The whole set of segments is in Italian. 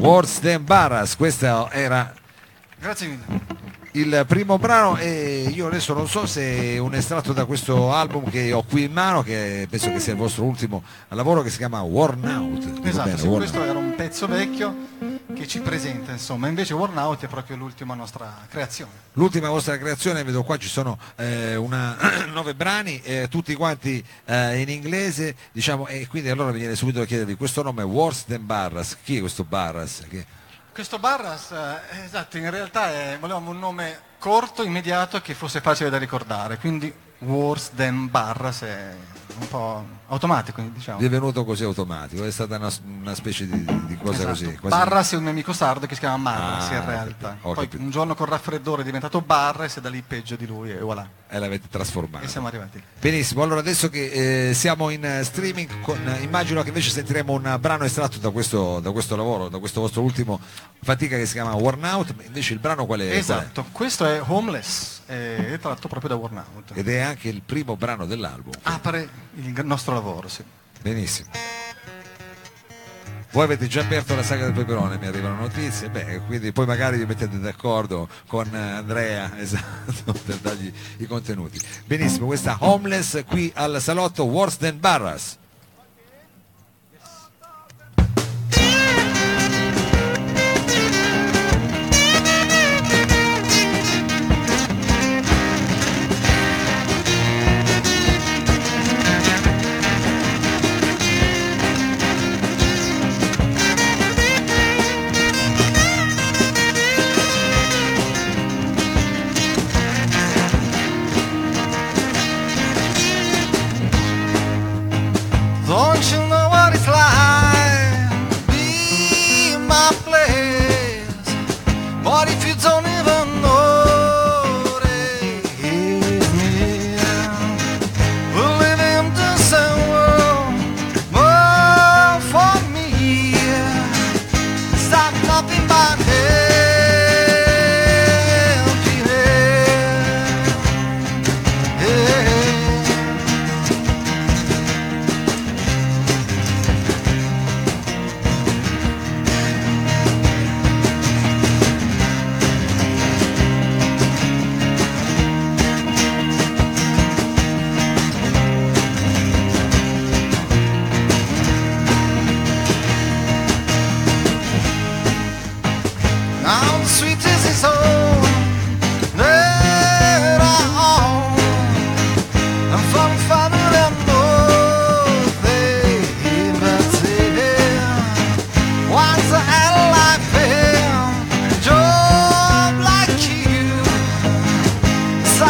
Worse Than Barras, questo era il primo brano e io adesso non so se un estratto da questo album che ho qui in mano, che penso che sia il vostro ultimo lavoro, che si chiama Worn Out. Esatto, bene, sì, Worn questo Out. era un pezzo vecchio che ci presenta, insomma, invece Worn Out è proprio l'ultima nostra creazione. L'ultima vostra creazione, vedo qua ci sono eh, una, nove brani, eh, tutti quanti eh, in inglese, diciamo, e quindi allora viene subito da chiedervi, questo nome è Worse Than Barras, chi è questo Barras? Che- Questo Barras, eh, esatto, in realtà è- volevamo un nome corto, immediato, che fosse facile da ricordare, quindi Worse Than Barras è un po' automatico, diciamo. È venuto così automatico, è stata una, una specie di, di cosa Esatto. così. quasi- Barras è un mio amico sardo che si chiama Marras Ah, in realtà. Poi capito. un giorno col raffreddore è diventato Barras e da lì peggio di lui e voilà. E l'avete trasformato. E siamo arrivati. Benissimo, allora adesso che eh, siamo in streaming, con- immagino che invece sentiremo un brano estratto da questo, da questo lavoro, da questo vostro ultimo fatica che si chiama Worn Out, invece il brano qual è? qual è? Esatto, questo è Homeless, è tratto proprio da Worn Out. Ed è anche il primo brano dell'album. Apre il nostro lavoro, sì. Benissimo. Voi avete già aperto la saga del peperone, mi arrivano notizie, beh, quindi poi magari vi mettete d'accordo con Andrea, esatto, per dargli i contenuti. Benissimo, questa Homeless qui al salotto Worse Than Barras.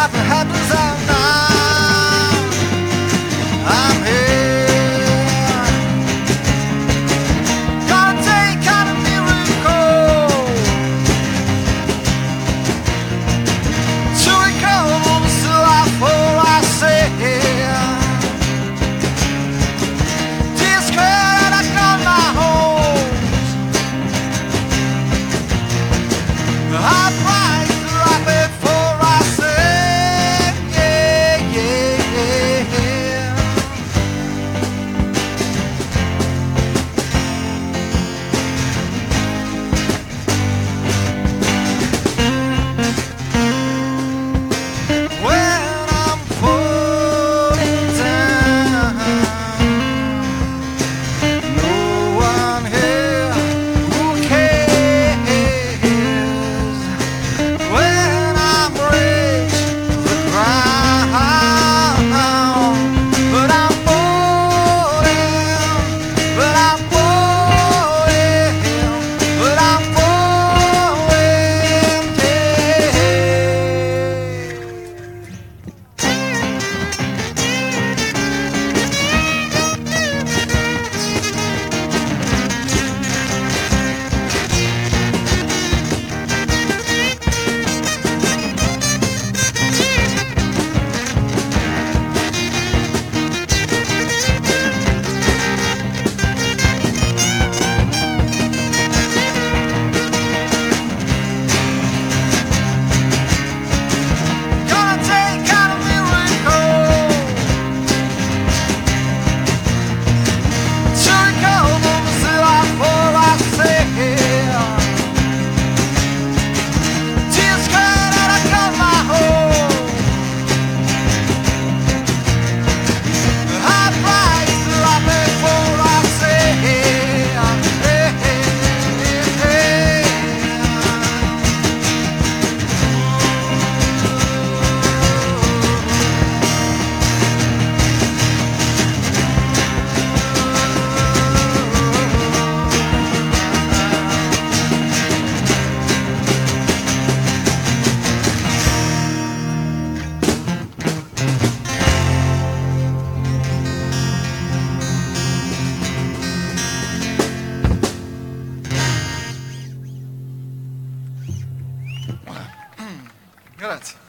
have a happy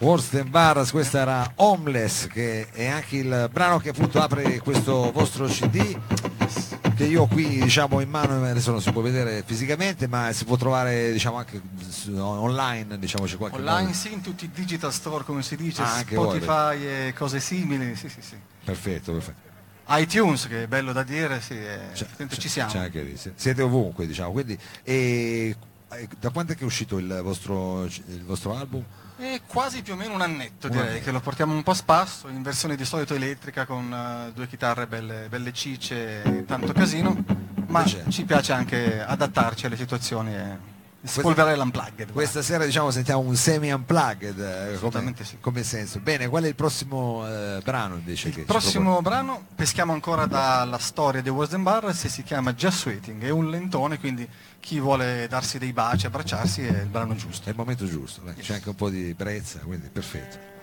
Worst and Barras, questa era Homeless, che è anche il brano che appunto apre questo vostro CD che io qui diciamo in mano adesso non si può vedere fisicamente ma si può trovare diciamo anche online diciamo c'è qualche Online modo. sì, in tutti i digital store come si dice, Ah, anche voi, Spotify e cose simili, sì sì sì. perfetto perfetto iTunes che è bello da dire, sì, è- c'è- ci siamo. lì, sì. siete ovunque diciamo quindi e da quando è che è uscito il vostro, il vostro album? È quasi più o meno un annetto Un direi, annetto. che lo portiamo un po' a spasso, in versione di solito elettrica con eh, due chitarre belle, belle cicce e tanto casino, ma ci piace anche adattarci alle situazioni e spolverare l'unplugged. Questa sera diciamo sentiamo un semi unplugged eh, come, sì. come senso. Bene, qual è il prossimo eh, brano invece Il prossimo brano peschiamo ancora dalla storia dei Wars and Barrels e si chiama Just Waiting, è un lentone, quindi chi vuole darsi dei baci, abbracciarsi è il brano giusto. È il momento giusto, dai, c'è anche un po' di brezza, quindi perfetto.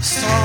Start